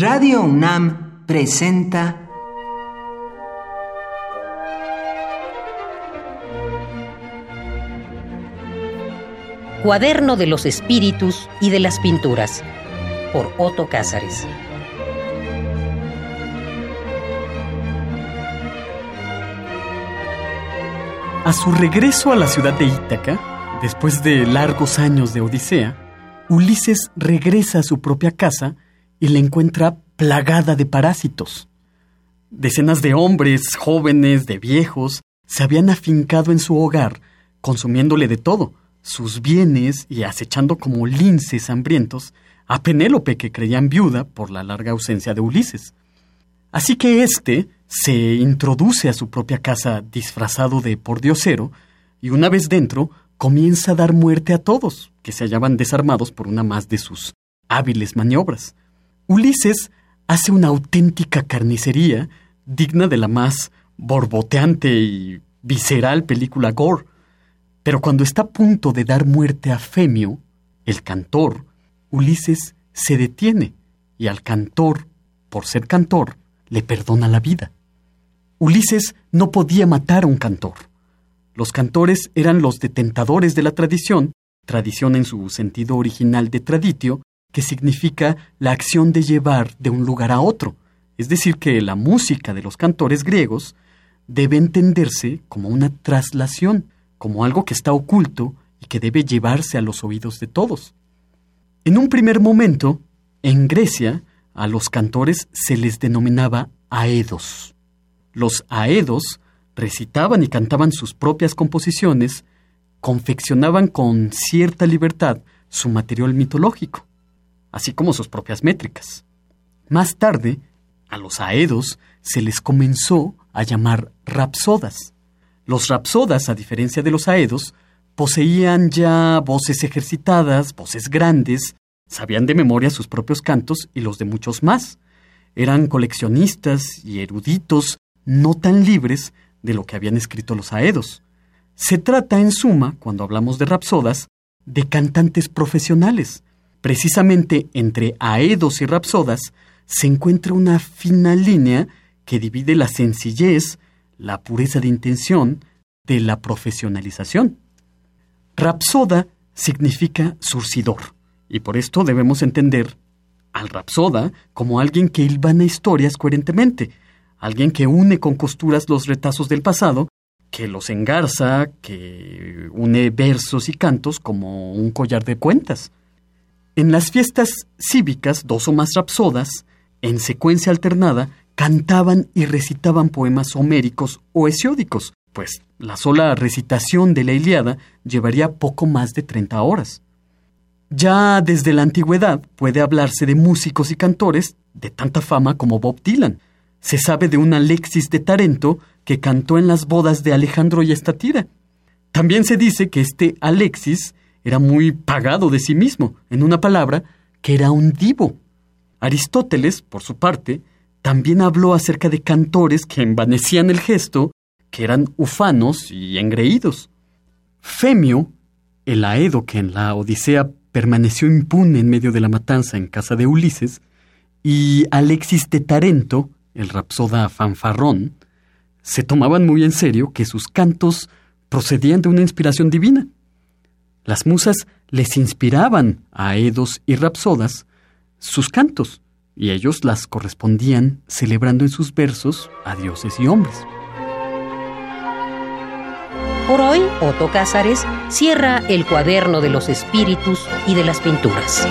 Radio UNAM presenta Cuaderno de los Espíritus y de las Pinturas por Otto Cázares. A su regreso a la ciudad de Ítaca, después de largos años de Odisea, Ulises regresa a su propia casa y la encuentra plagada de parásitos. Decenas de hombres, jóvenes, de viejos, se habían afincado en su hogar, consumiéndole de todo, sus bienes y acechando como linces hambrientos a Penélope que creían viuda por la larga ausencia de Ulises. Así que éste se introduce a su propia casa disfrazado de pordiosero y una vez dentro comienza a dar muerte a todos, que se hallaban desarmados por una más de sus hábiles maniobras. Ulises hace una auténtica carnicería digna de la más borboteante y visceral película Gore. Pero cuando está a punto de dar muerte a Femio, el cantor, Ulises se detiene y al cantor, por ser cantor, le perdona la vida. Ulises no podía matar a un cantor. Los cantores eran los detentadores de la tradición, tradición en su sentido original de traditio, que significa la acción de llevar de un lugar a otro. Es decir, que la música de los cantores griegos debe entenderse como una traslación, como algo que está oculto y que debe llevarse a los oídos de todos. En un primer momento, en Grecia, a los cantores se les denominaba aedos. Los aedos recitaban y cantaban sus propias composiciones, confeccionaban con cierta libertad su material mitológico, así como sus propias métricas. Más tarde, a los aedos se les comenzó a llamar rapsodas. Los rapsodas, a diferencia de los aedos, poseían ya voces ejercitadas, voces grandes, sabían de memoria sus propios cantos y los de muchos más. Eran coleccionistas y eruditos no tan libres de lo que habían escrito los aedos. Se trata, en suma, cuando hablamos de rapsodas, de cantantes profesionales. Precisamente entre aedos y rapsodas se encuentra una fina línea que divide la sencillez, la pureza de intención, de la profesionalización. Rapsoda significa surcidor, y por esto debemos entender al rapsoda como alguien que hilvana historias coherentemente, alguien que une con costuras los retazos del pasado, que los engarza, que une versos y cantos como un collar de cuentas. En las fiestas cívicas, dos o más rapsodas, en secuencia alternada, cantaban y recitaban poemas homéricos o hesiódicos, pues la sola recitación de la Iliada llevaría poco más de 30 horas. Ya desde la antigüedad puede hablarse de músicos y cantores de tanta fama como Bob Dylan. Se sabe de un Alexis de Tarento que cantó en las bodas de Alejandro y Estatira. También se dice que este Alexis era muy pagado de sí mismo, en una palabra, que era un divo. Aristóteles, por su parte, también habló acerca de cantores que envanecían el gesto, que eran ufanos y engreídos. Femio, el aedo que en la Odisea permaneció impune en medio de la matanza en casa de Ulises, y Alexis de Tarento, el rapsoda fanfarrón, se tomaban muy en serio que sus cantos procedían de una inspiración divina. Las musas les inspiraban a Edos y rapsodas sus cantos, y ellos las correspondían celebrando en sus versos a dioses y hombres. Por hoy, Otto Cázares cierra el cuaderno de los espíritus y de las pinturas.